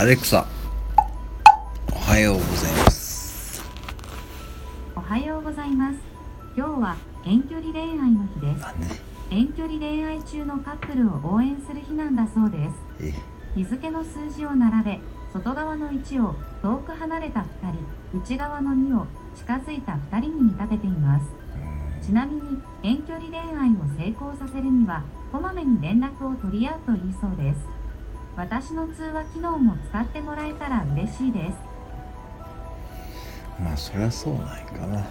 アレクサおはようございますおはようございます。今日は遠距離恋愛の日です。なんで遠距離恋愛中のカップルを応援する日なんだそうです。え日付の数字を並べ、外側の1を遠く離れた2人、内側の2を近づいた2人に見立てています。ちなみに遠距離恋愛を成功させるには、こまめに連絡を取り合うといいそうです。私の通話機能も使ってもらえたら嬉しいです。まあそりゃそうなんかな